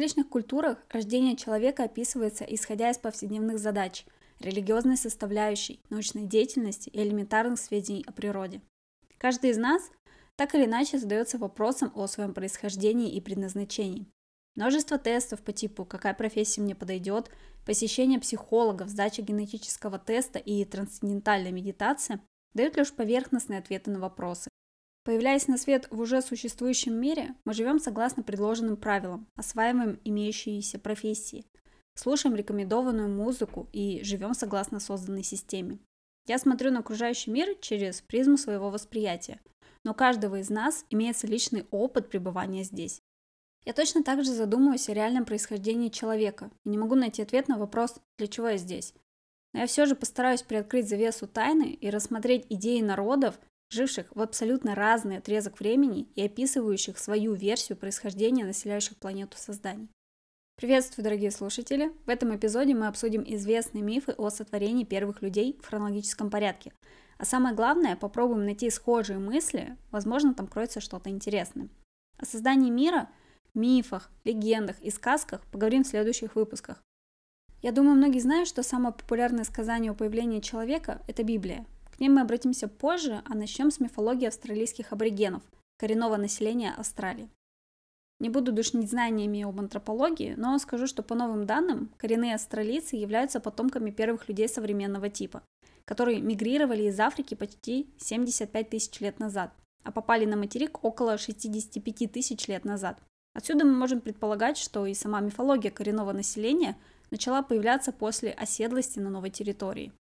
различных культурах рождение человека описывается исходя из повседневных задач, религиозной составляющей, научной деятельности и элементарных сведений о природе. Каждый из нас так или иначе задается вопросом о своем происхождении и предназначении. Множество тестов по типу «какая профессия мне подойдет», посещение психологов, сдача генетического теста и трансцендентальная медитация дают лишь поверхностные ответы на вопросы. Появляясь на свет в уже существующем мире, мы живем согласно предложенным правилам, осваиваем имеющиеся профессии, слушаем рекомендованную музыку и живем согласно созданной системе. Я смотрю на окружающий мир через призму своего восприятия, но каждого из нас имеется личный опыт пребывания здесь. Я точно так же задумываюсь о реальном происхождении человека и не могу найти ответ на вопрос, для чего я здесь. Но я все же постараюсь приоткрыть завесу тайны и рассмотреть идеи народов, живших в абсолютно разный отрезок времени и описывающих свою версию происхождения населяющих планету созданий. Приветствую, дорогие слушатели! В этом эпизоде мы обсудим известные мифы о сотворении первых людей в хронологическом порядке, а самое главное, попробуем найти схожие мысли, возможно, там кроется что-то интересное. О создании мира, мифах, легендах и сказках поговорим в следующих выпусках. Я думаю, многие знают, что самое популярное сказание о появлении человека – это Библия. К ним мы обратимся позже, а начнем с мифологии австралийских аборигенов, коренного населения Австралии. Не буду душнить знаниями об антропологии, но скажу, что по новым данным, коренные австралийцы являются потомками первых людей современного типа – которые мигрировали из Африки почти 75 тысяч лет назад, а попали на материк около 65 тысяч лет назад. Отсюда мы можем предполагать, что и сама мифология коренного населения начала появляться после оседлости на новой территории.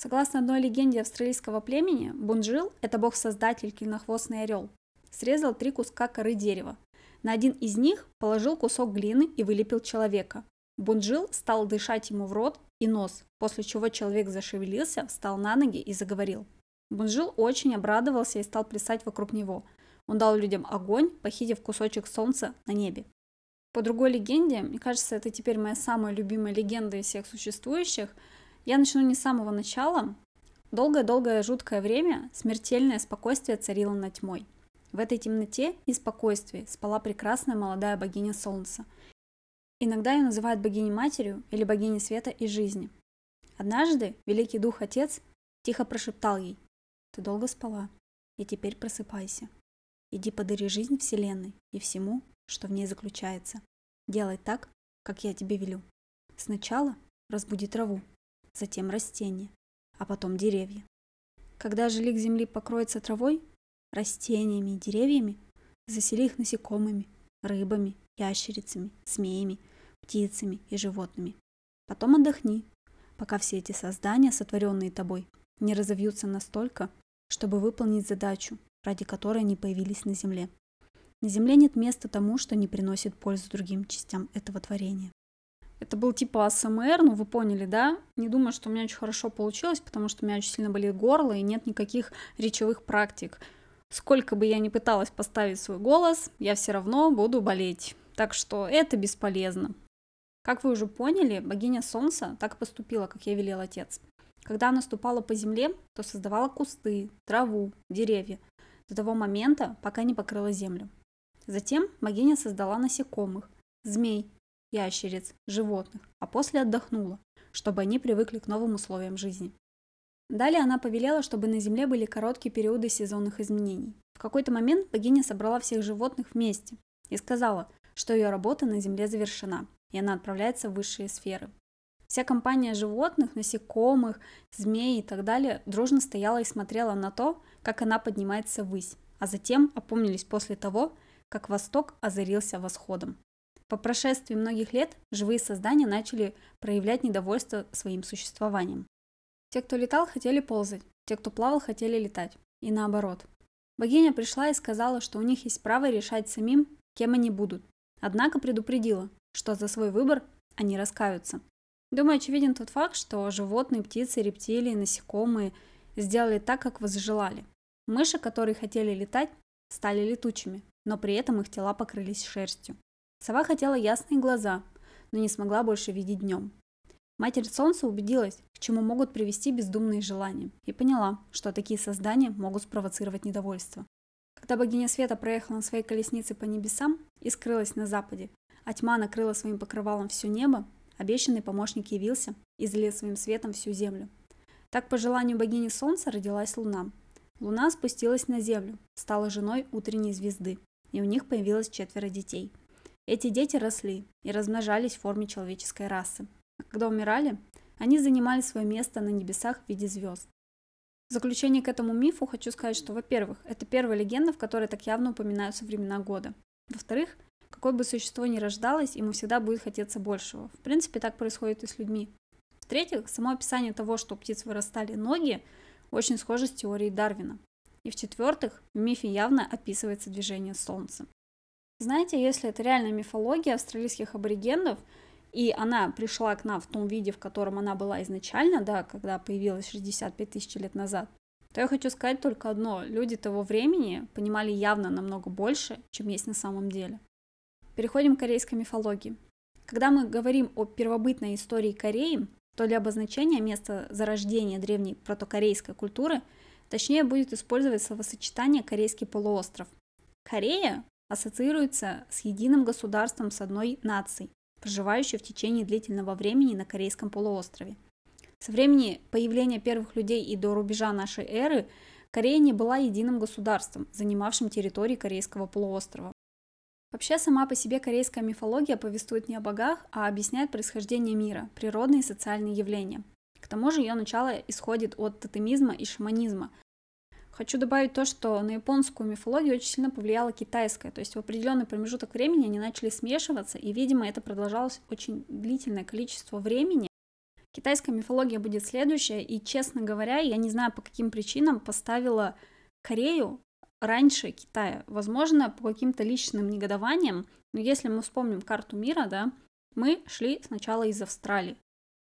Согласно одной легенде австралийского племени, Бунжил – это бог-создатель клинохвостный орел. Срезал три куска коры дерева. На один из них положил кусок глины и вылепил человека. Бунжил стал дышать ему в рот и нос, после чего человек зашевелился, встал на ноги и заговорил. Бунжил очень обрадовался и стал плясать вокруг него. Он дал людям огонь, похитив кусочек солнца на небе. По другой легенде, мне кажется, это теперь моя самая любимая легенда из всех существующих, я начну не с самого начала. Долгое-долгое жуткое время смертельное спокойствие царило над тьмой. В этой темноте и спокойствии спала прекрасная молодая богиня солнца – Иногда ее называют богиней-матерью или богиней света и жизни. Однажды Великий Дух Отец тихо прошептал ей, «Ты долго спала, и теперь просыпайся. Иди подари жизнь Вселенной и всему, что в ней заключается. Делай так, как я тебе велю. Сначала разбуди траву, затем растения, а потом деревья. Когда же лик земли покроется травой, растениями и деревьями, засели их насекомыми, рыбами, ящерицами, змеями, птицами и животными. Потом отдохни, пока все эти создания, сотворенные тобой, не разовьются настолько, чтобы выполнить задачу, ради которой они появились на Земле. На Земле нет места тому, что не приносит пользу другим частям этого творения. Это был типа АСМР, ну вы поняли, да? Не думаю, что у меня очень хорошо получилось, потому что у меня очень сильно болит горло и нет никаких речевых практик. Сколько бы я ни пыталась поставить свой голос, я все равно буду болеть. Так что это бесполезно. Как вы уже поняли, богиня Солнца так поступила, как я велел отец. Когда она ступала по земле, то создавала кусты, траву, деревья, до того момента, пока не покрыла землю. Затем богиня создала насекомых, змей, ящериц, животных, а после отдохнула, чтобы они привыкли к новым условиям жизни. Далее она повелела, чтобы на Земле были короткие периоды сезонных изменений. В какой-то момент богиня собрала всех животных вместе и сказала, что ее работа на Земле завершена, и она отправляется в высшие сферы. Вся компания животных, насекомых, змей и так далее дружно стояла и смотрела на то, как она поднимается ввысь, а затем опомнились после того, как Восток озарился восходом. По прошествии многих лет живые создания начали проявлять недовольство своим существованием. Те, кто летал, хотели ползать, те, кто плавал, хотели летать. И наоборот. Богиня пришла и сказала, что у них есть право решать самим, кем они будут. Однако предупредила, что за свой выбор они раскаются. Думаю, очевиден тот факт, что животные, птицы, рептилии, насекомые сделали так, как возжелали. Мыши, которые хотели летать, стали летучими, но при этом их тела покрылись шерстью. Сова хотела ясные глаза, но не смогла больше видеть днем. Матерь Солнца убедилась, к чему могут привести бездумные желания, и поняла, что такие создания могут спровоцировать недовольство. Когда богиня света проехала на своей колеснице по небесам и скрылась на западе, а тьма накрыла своим покрывалом все небо, обещанный помощник явился и залил своим светом всю землю. Так по желанию богини Солнца родилась Луна. Луна спустилась на землю, стала женой утренней звезды, и у них появилось четверо детей. Эти дети росли и размножались в форме человеческой расы. А когда умирали, они занимали свое место на небесах в виде звезд. В заключение к этому мифу хочу сказать, что, во-первых, это первая легенда, в которой так явно упоминаются времена года. Во-вторых, какое бы существо ни рождалось, ему всегда будет хотеться большего. В принципе, так происходит и с людьми. В-третьих, само описание того, что у птиц вырастали ноги, очень схоже с теорией Дарвина. И в-четвертых, в мифе явно описывается движение Солнца. Знаете, если это реальная мифология австралийских аборигенов, и она пришла к нам в том виде, в котором она была изначально, да, когда появилась 65 тысяч лет назад, то я хочу сказать только одно. Люди того времени понимали явно намного больше, чем есть на самом деле. Переходим к корейской мифологии. Когда мы говорим о первобытной истории Кореи, то для обозначения места зарождения древней протокорейской культуры точнее будет использовать словосочетание «корейский полуостров». Корея ассоциируется с единым государством с одной нацией, проживающей в течение длительного времени на Корейском полуострове. Со времени появления первых людей и до рубежа нашей эры Корея не была единым государством, занимавшим территории Корейского полуострова. Вообще, сама по себе корейская мифология повествует не о богах, а объясняет происхождение мира, природные и социальные явления. К тому же ее начало исходит от тотемизма и шаманизма. Хочу добавить то, что на японскую мифологию очень сильно повлияла китайская, то есть в определенный промежуток времени они начали смешиваться, и, видимо, это продолжалось очень длительное количество времени. Китайская мифология будет следующая, и, честно говоря, я не знаю, по каким причинам поставила Корею раньше Китая. Возможно, по каким-то личным негодованиям, но если мы вспомним карту мира, да, мы шли сначала из Австралии.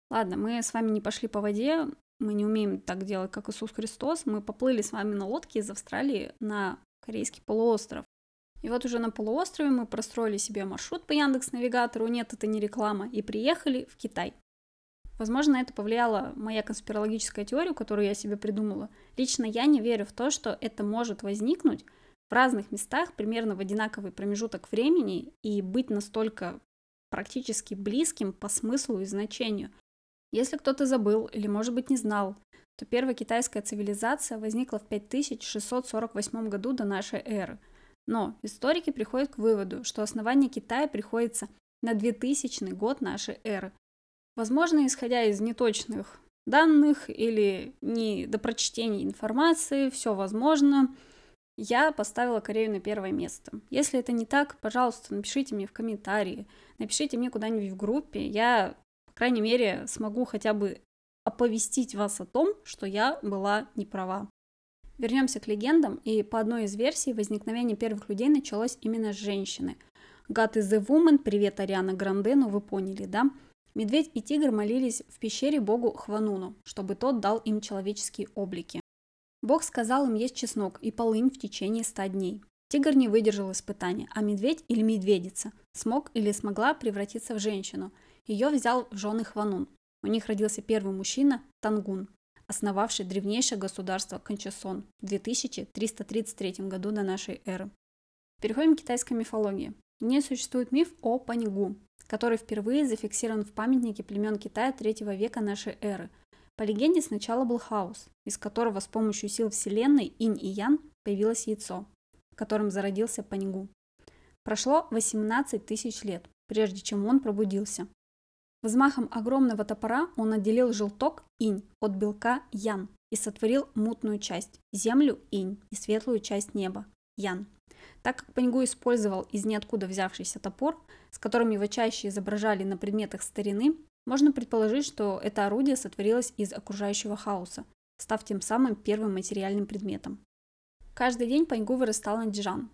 Ладно, мы с вами не пошли по воде, мы не умеем так делать, как Иисус Христос, мы поплыли с вами на лодке из Австралии на Корейский полуостров. И вот уже на полуострове мы простроили себе маршрут по Яндекс Навигатору, нет, это не реклама, и приехали в Китай. Возможно, это повлияла моя конспирологическая теория, которую я себе придумала. Лично я не верю в то, что это может возникнуть в разных местах примерно в одинаковый промежуток времени и быть настолько практически близким по смыслу и значению. Если кто-то забыл или, может быть, не знал, то первая китайская цивилизация возникла в 5648 году до нашей эры. Но историки приходят к выводу, что основание Китая приходится на 2000 год нашей эры, Возможно, исходя из неточных данных или не до прочтения информации, все возможно, я поставила Корею на первое место. Если это не так, пожалуйста, напишите мне в комментарии, напишите мне куда-нибудь в группе. Я, крайней мере, смогу хотя бы оповестить вас о том, что я была не права. Вернемся к легендам, и по одной из версий возникновение первых людей началось именно с женщины. God is the woman, привет Ариана Гранде, ну вы поняли, да? Медведь и тигр молились в пещере богу Хвануну, чтобы тот дал им человеческие облики. Бог сказал им есть чеснок и полынь в течение ста дней. Тигр не выдержал испытания, а медведь или медведица смог или смогла превратиться в женщину. Ее взял в жены Хванун. У них родился первый мужчина Тангун, основавший древнейшее государство Кончасон в 2333 году до нашей эры. Переходим к китайской мифологии. В ней существует миф о Паньгу, который впервые зафиксирован в памятнике племен Китая третьего века нашей эры. По легенде, сначала был хаос, из которого с помощью сил Вселенной Инь и Ян появилось яйцо, в котором зародился Паньгу. Прошло 18 тысяч лет, прежде чем он пробудился. Взмахом огромного топора он отделил желток инь от белка ян и сотворил мутную часть – землю инь и светлую часть неба – ян. Так как Паньгу использовал из ниоткуда взявшийся топор, с которым его чаще изображали на предметах старины, можно предположить, что это орудие сотворилось из окружающего хаоса, став тем самым первым материальным предметом. Каждый день Паньгу вырастал на Джан.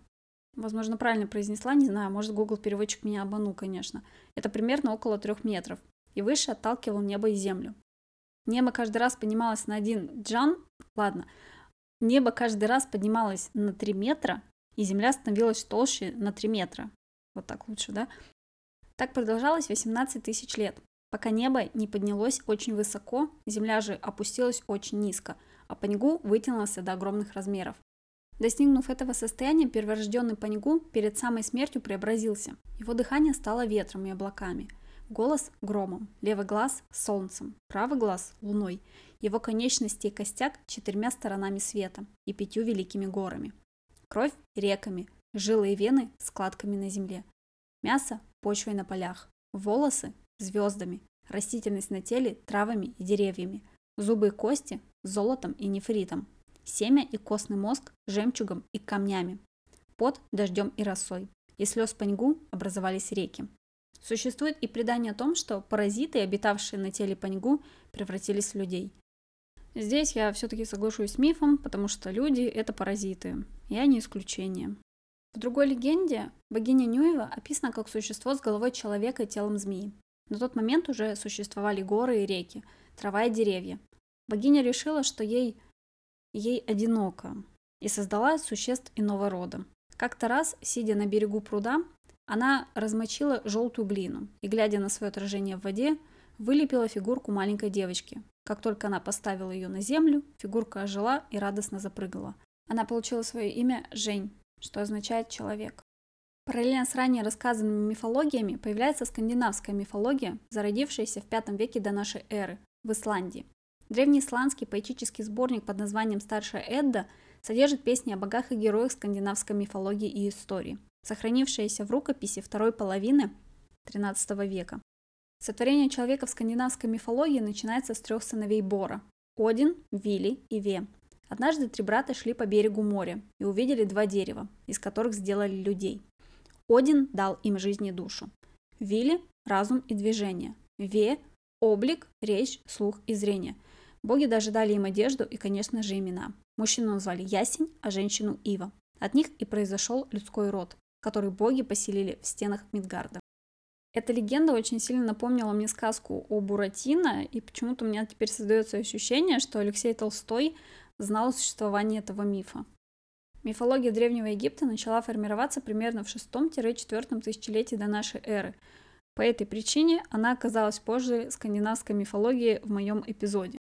Возможно, правильно произнесла, не знаю, может, Google переводчик меня обманул, конечно. Это примерно около трех метров, и выше отталкивал небо и землю. Небо каждый раз поднималось на один джан, ладно, небо каждый раз поднималось на 3 метра, и земля становилась толще на 3 метра. Вот так лучше, да? Так продолжалось 18 тысяч лет, пока небо не поднялось очень высоко, земля же опустилась очень низко, а Паньгу вытянулся до огромных размеров. Достигнув этого состояния, перворожденный Панигу перед самой смертью преобразился. Его дыхание стало ветром и облаками, голос – громом, левый глаз – солнцем, правый глаз – луной, его конечности и костяк – четырьмя сторонами света и пятью великими горами. Кровь – реками, жилы и вены – складками на земле, мясо – почвой на полях, волосы – звездами, растительность на теле – травами и деревьями, зубы и кости – золотом и нефритом, семя и костный мозг – жемчугом и камнями, пот – дождем и росой. Из слез паньгу образовались реки. Существует и предание о том, что паразиты, обитавшие на теле паньгу, превратились в людей. Здесь я все-таки соглашусь с мифом, потому что люди – это паразиты. Я не исключение. В другой легенде богиня Нюева описана как существо с головой человека и телом змеи. На тот момент уже существовали горы и реки, трава и деревья. Богиня решила, что ей ей одиноко, и создала существ иного рода. Как-то раз, сидя на берегу пруда, она размочила желтую глину и, глядя на свое отражение в воде, вылепила фигурку маленькой девочки. Как только она поставила ее на землю, фигурка ожила и радостно запрыгала. Она получила свое имя Жень, что означает «человек». Параллельно с ранее рассказанными мифологиями появляется скандинавская мифология, зародившаяся в V веке до нашей эры в Исландии. Древний исландский поэтический сборник под названием «Старшая Эдда» содержит песни о богах и героях скандинавской мифологии и истории, сохранившиеся в рукописи второй половины XIII века. Сотворение человека в скандинавской мифологии начинается с трех сыновей Бора – Один, Вили и Ве. Однажды три брата шли по берегу моря и увидели два дерева, из которых сделали людей. Один дал им жизнь и душу. Вили – разум и движение. Ве – облик, речь, слух и зрение – Боги даже дали им одежду и, конечно же, имена. Мужчину назвали Ясень, а женщину Ива. От них и произошел людской род, который боги поселили в стенах Мидгарда. Эта легенда очень сильно напомнила мне сказку о Буратино, и почему-то у меня теперь создается ощущение, что Алексей Толстой знал о существовании этого мифа. Мифология Древнего Египта начала формироваться примерно в 6-4 тысячелетии до нашей эры. По этой причине она оказалась позже скандинавской мифологии в моем эпизоде.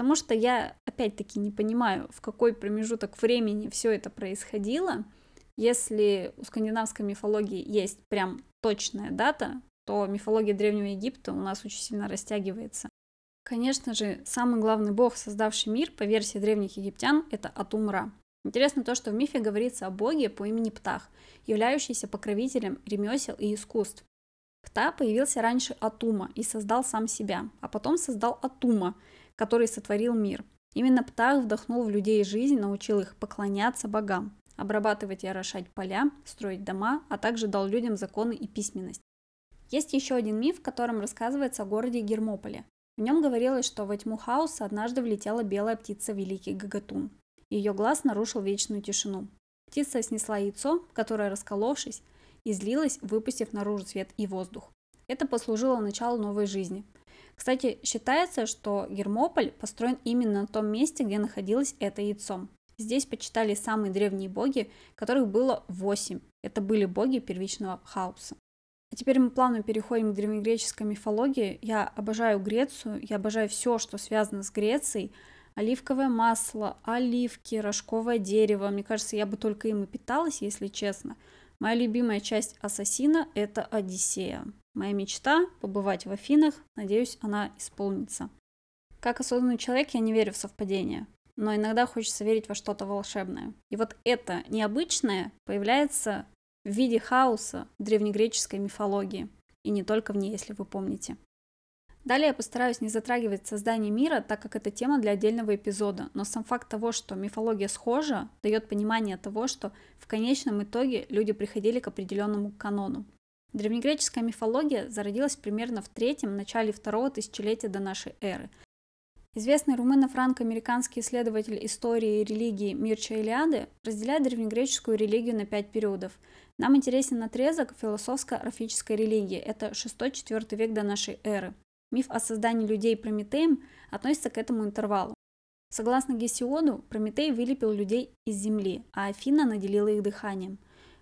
Потому что я, опять-таки, не понимаю, в какой промежуток времени все это происходило. Если у скандинавской мифологии есть прям точная дата, то мифология Древнего Египта у нас очень сильно растягивается. Конечно же, самый главный бог, создавший мир, по версии древних египтян, это Атумра. Интересно то, что в мифе говорится о боге по имени Птах, являющийся покровителем ремесел и искусств. Пта появился раньше Атума и создал сам себя, а потом создал Атума, который сотворил мир. Именно Птах вдохнул в людей жизнь, научил их поклоняться богам, обрабатывать и орошать поля, строить дома, а также дал людям законы и письменность. Есть еще один миф, в котором рассказывается о городе Гермополе. В нем говорилось, что во тьму хаоса однажды влетела белая птица Великий Гагатун. Ее глаз нарушил вечную тишину. Птица снесла яйцо, которое, расколовшись, излилось, выпустив наружу свет и воздух. Это послужило началу новой жизни – кстати, считается, что Гермополь построен именно на том месте, где находилось это яйцо. Здесь почитали самые древние боги, которых было восемь. Это были боги первичного хаоса. А теперь мы плавно переходим к древнегреческой мифологии. Я обожаю Грецию, я обожаю все, что связано с Грецией. Оливковое масло, оливки, рожковое дерево. Мне кажется, я бы только им и питалась, если честно. Моя любимая часть Ассасина – это Одиссея. Моя мечта – побывать в Афинах, надеюсь, она исполнится. Как осознанный человек я не верю в совпадения, но иногда хочется верить во что-то волшебное. И вот это необычное появляется в виде хаоса древнегреческой мифологии, и не только в ней, если вы помните. Далее я постараюсь не затрагивать создание мира, так как это тема для отдельного эпизода, но сам факт того, что мифология схожа, дает понимание того, что в конечном итоге люди приходили к определенному канону. Древнегреческая мифология зародилась примерно в третьем, начале второго тысячелетия до нашей эры. Известный румыно-франко-американский исследователь истории и религии Мирча Илиады разделяет древнегреческую религию на пять периодов. Нам интересен отрезок философско-орфической религии, это 6-4 век до нашей эры. Миф о создании людей Прометеем относится к этому интервалу. Согласно Гесиоду, Прометей вылепил людей из земли, а Афина наделила их дыханием.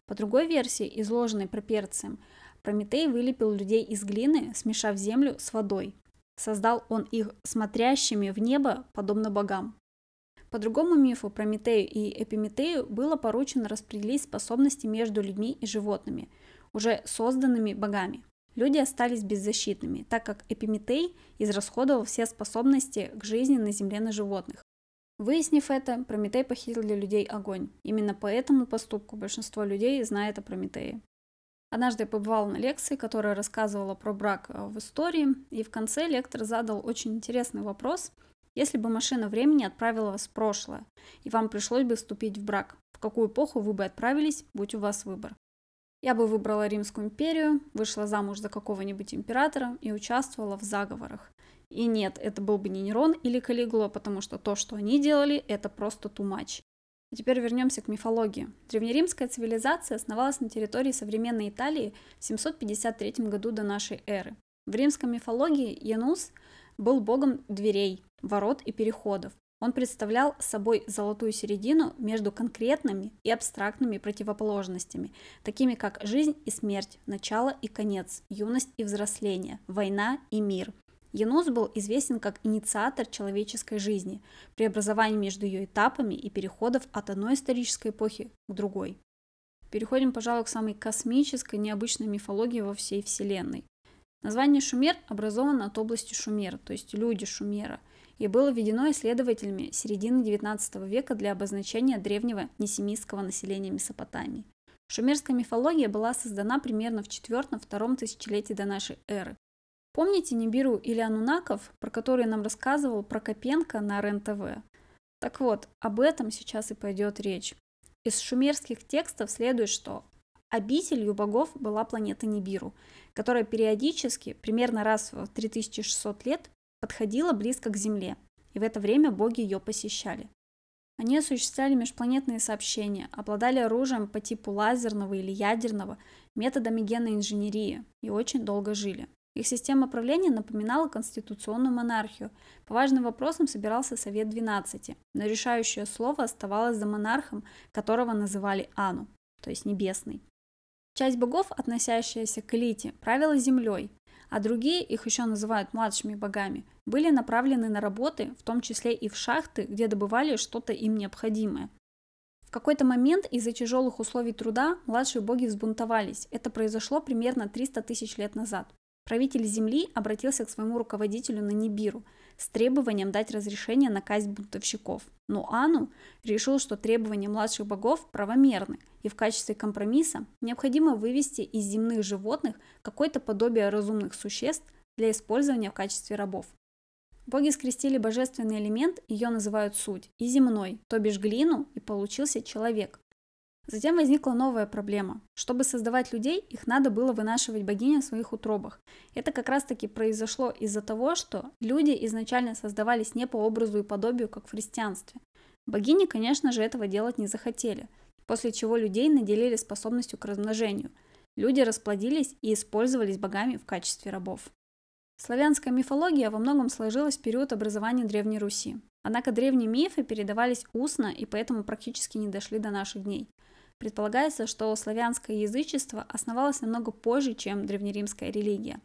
По другой версии, изложенной Проперцием, Прометей вылепил людей из глины, смешав землю с водой. Создал он их смотрящими в небо, подобно богам. По другому мифу Прометею и Эпиметею было поручено распределить способности между людьми и животными, уже созданными богами. Люди остались беззащитными, так как Эпиметей израсходовал все способности к жизни на земле на животных. Выяснив это, Прометей похитил для людей огонь. Именно по этому поступку большинство людей знает о Прометее. Однажды я побывала на лекции, которая рассказывала про брак э, в истории, и в конце лектор задал очень интересный вопрос. Если бы машина времени отправила вас в прошлое, и вам пришлось бы вступить в брак, в какую эпоху вы бы отправились, будь у вас выбор? Я бы выбрала Римскую империю, вышла замуж за какого-нибудь императора и участвовала в заговорах. И нет, это был бы не Нерон или Калигула, потому что то, что они делали, это просто much. А теперь вернемся к мифологии. Древнеримская цивилизация основалась на территории современной Италии в 753 году до нашей эры. В римской мифологии Янус был богом дверей, ворот и переходов. Он представлял собой золотую середину между конкретными и абстрактными противоположностями, такими как жизнь и смерть, начало и конец, юность и взросление, война и мир, Янус был известен как инициатор человеческой жизни, преобразований между ее этапами и переходов от одной исторической эпохи к другой. Переходим, пожалуй, к самой космической, необычной мифологии во всей Вселенной. Название Шумер образовано от области Шумера, то есть люди Шумера, и было введено исследователями середины XIX века для обозначения древнего несемитского населения Месопотамии. Шумерская мифология была создана примерно в IV-II тысячелетии до нашей эры. Помните Нибиру или Анунаков, про которые нам рассказывал Прокопенко на РЕН-ТВ? Так вот, об этом сейчас и пойдет речь. Из шумерских текстов следует, что обителью богов была планета Нибиру, которая периодически, примерно раз в 3600 лет, подходила близко к Земле, и в это время боги ее посещали. Они осуществляли межпланетные сообщения, обладали оружием по типу лазерного или ядерного, методами генной инженерии и очень долго жили. Их система правления напоминала конституционную монархию. По важным вопросам собирался Совет 12, но решающее слово оставалось за монархом, которого называли Ану, то есть Небесный. Часть богов, относящаяся к элите, правила землей, а другие, их еще называют младшими богами, были направлены на работы, в том числе и в шахты, где добывали что-то им необходимое. В какой-то момент из-за тяжелых условий труда младшие боги взбунтовались. Это произошло примерно 300 тысяч лет назад. Правитель Земли обратился к своему руководителю на Нибиру с требованием дать разрешение на казнь бунтовщиков. Но Ану решил, что требования младших богов правомерны, и в качестве компромисса необходимо вывести из земных животных какое-то подобие разумных существ для использования в качестве рабов. Боги скрестили божественный элемент, ее называют суть, и земной, то бишь глину, и получился человек, Затем возникла новая проблема. Чтобы создавать людей, их надо было вынашивать богиням в своих утробах. Это как раз таки произошло из-за того, что люди изначально создавались не по образу и подобию, как в христианстве. Богини, конечно же, этого делать не захотели, после чего людей наделили способностью к размножению. Люди расплодились и использовались богами в качестве рабов. Славянская мифология во многом сложилась в период образования Древней Руси. Однако древние мифы передавались устно и поэтому практически не дошли до наших дней. Предполагается, что славянское язычество основалось намного позже, чем древнеримская религия.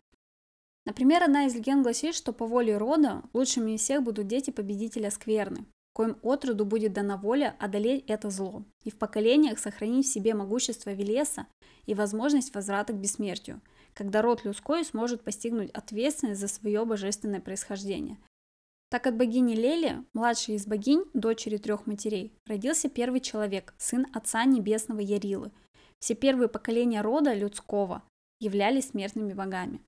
Например, одна из легенд гласит, что по воле рода лучшими из всех будут дети победителя скверны, коим отроду будет дана воля одолеть это зло, и в поколениях сохранить в себе могущество Велеса и возможность возврата к бессмертию, когда род людской сможет постигнуть ответственность за свое божественное происхождение, так от богини Лели, младшей из богинь, дочери трех матерей, родился первый человек, сын отца небесного Ярилы. Все первые поколения рода людского являлись смертными богами.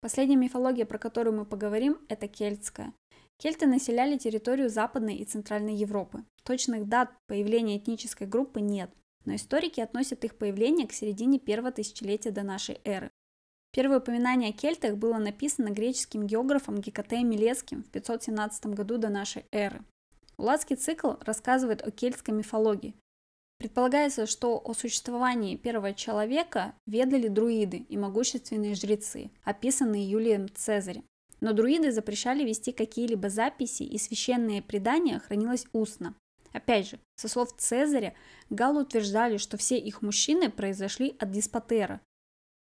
Последняя мифология, про которую мы поговорим, это кельтская. Кельты населяли территорию Западной и Центральной Европы. Точных дат появления этнической группы нет, но историки относят их появление к середине первого тысячелетия до нашей эры. Первое упоминание о кельтах было написано греческим географом Гекатеем Милецким в 517 году до нашей эры. Уладский цикл рассказывает о кельтской мифологии. Предполагается, что о существовании первого человека ведали друиды и могущественные жрецы, описанные Юлием Цезарем. Но друиды запрещали вести какие-либо записи, и священное предание хранилось устно. Опять же, со слов Цезаря, галлы утверждали, что все их мужчины произошли от Диспотера,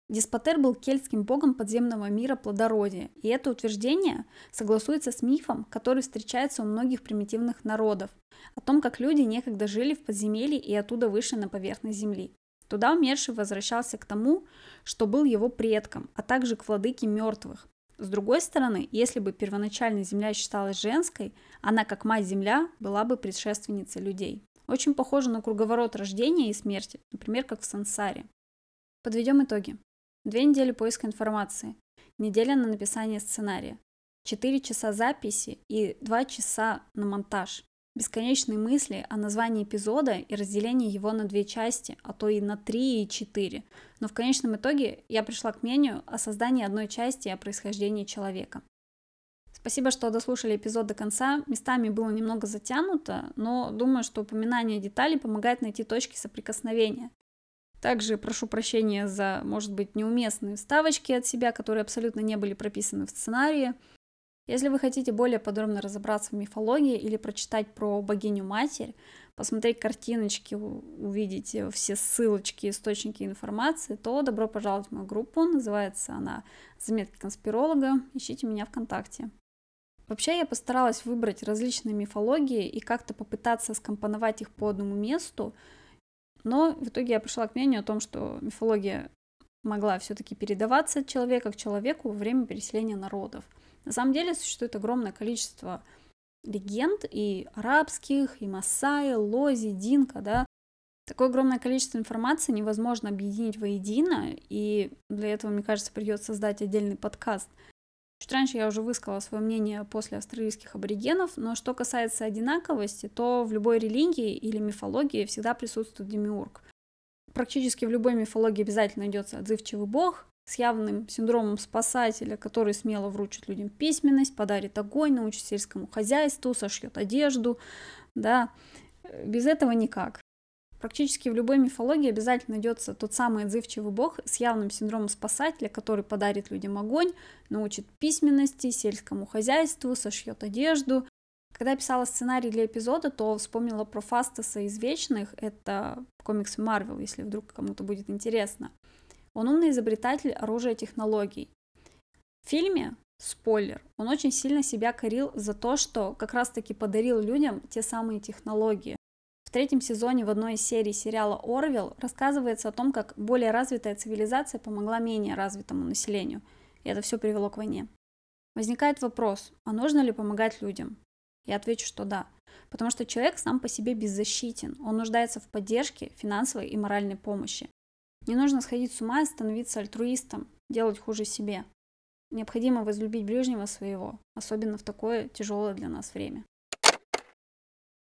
Диспотер был кельтским богом подземного мира плодородия, и это утверждение согласуется с мифом, который встречается у многих примитивных народов, о том, как люди некогда жили в подземелье и оттуда вышли на поверхность земли. Туда умерший возвращался к тому, что был его предком, а также к владыке мертвых. С другой стороны, если бы первоначально Земля считалась женской, она, как мать-Земля, была бы предшественницей людей. Очень похоже на круговорот рождения и смерти, например, как в сансаре. Подведем итоги. Две недели поиска информации, неделя на написание сценария, 4 часа записи и 2 часа на монтаж. Бесконечные мысли о названии эпизода и разделении его на две части, а то и на три и четыре. Но в конечном итоге я пришла к мнению о создании одной части о происхождении человека. Спасибо, что дослушали эпизод до конца. Местами было немного затянуто, но думаю, что упоминание деталей помогает найти точки соприкосновения. Также прошу прощения за, может быть, неуместные вставочки от себя, которые абсолютно не были прописаны в сценарии. Если вы хотите более подробно разобраться в мифологии или прочитать про богиню-матерь, посмотреть картиночки, увидеть все ссылочки, источники информации, то добро пожаловать в мою группу. Называется она «Заметки конспиролога». Ищите меня ВКонтакте. Вообще я постаралась выбрать различные мифологии и как-то попытаться скомпоновать их по одному месту, но в итоге я пришла к мнению о том, что мифология могла все-таки передаваться от человека к человеку во время переселения народов. На самом деле существует огромное количество легенд и арабских, и масаи, лози, динка, да. Такое огромное количество информации невозможно объединить воедино, и для этого, мне кажется, придется создать отдельный подкаст – Чуть раньше я уже высказала свое мнение после австралийских аборигенов, но что касается одинаковости, то в любой религии или мифологии всегда присутствует демиург. Практически в любой мифологии обязательно найдется отзывчивый бог с явным синдромом спасателя, который смело вручит людям письменность, подарит огонь, научит сельскому хозяйству, сошьет одежду, да, без этого никак. Практически в любой мифологии обязательно найдется тот самый отзывчивый бог с явным синдромом спасателя, который подарит людям огонь, научит письменности, сельскому хозяйству, сошьет одежду. Когда я писала сценарий для эпизода, то вспомнила про Фастаса из Вечных, это комикс Марвел, если вдруг кому-то будет интересно. Он умный изобретатель оружия технологий. В фильме, спойлер, он очень сильно себя корил за то, что как раз-таки подарил людям те самые технологии. В третьем сезоне в одной из серий сериала «Орвилл» рассказывается о том, как более развитая цивилизация помогла менее развитому населению, и это все привело к войне. Возникает вопрос, а нужно ли помогать людям? Я отвечу, что да, потому что человек сам по себе беззащитен, он нуждается в поддержке, финансовой и моральной помощи. Не нужно сходить с ума и становиться альтруистом, делать хуже себе. Необходимо возлюбить ближнего своего, особенно в такое тяжелое для нас время.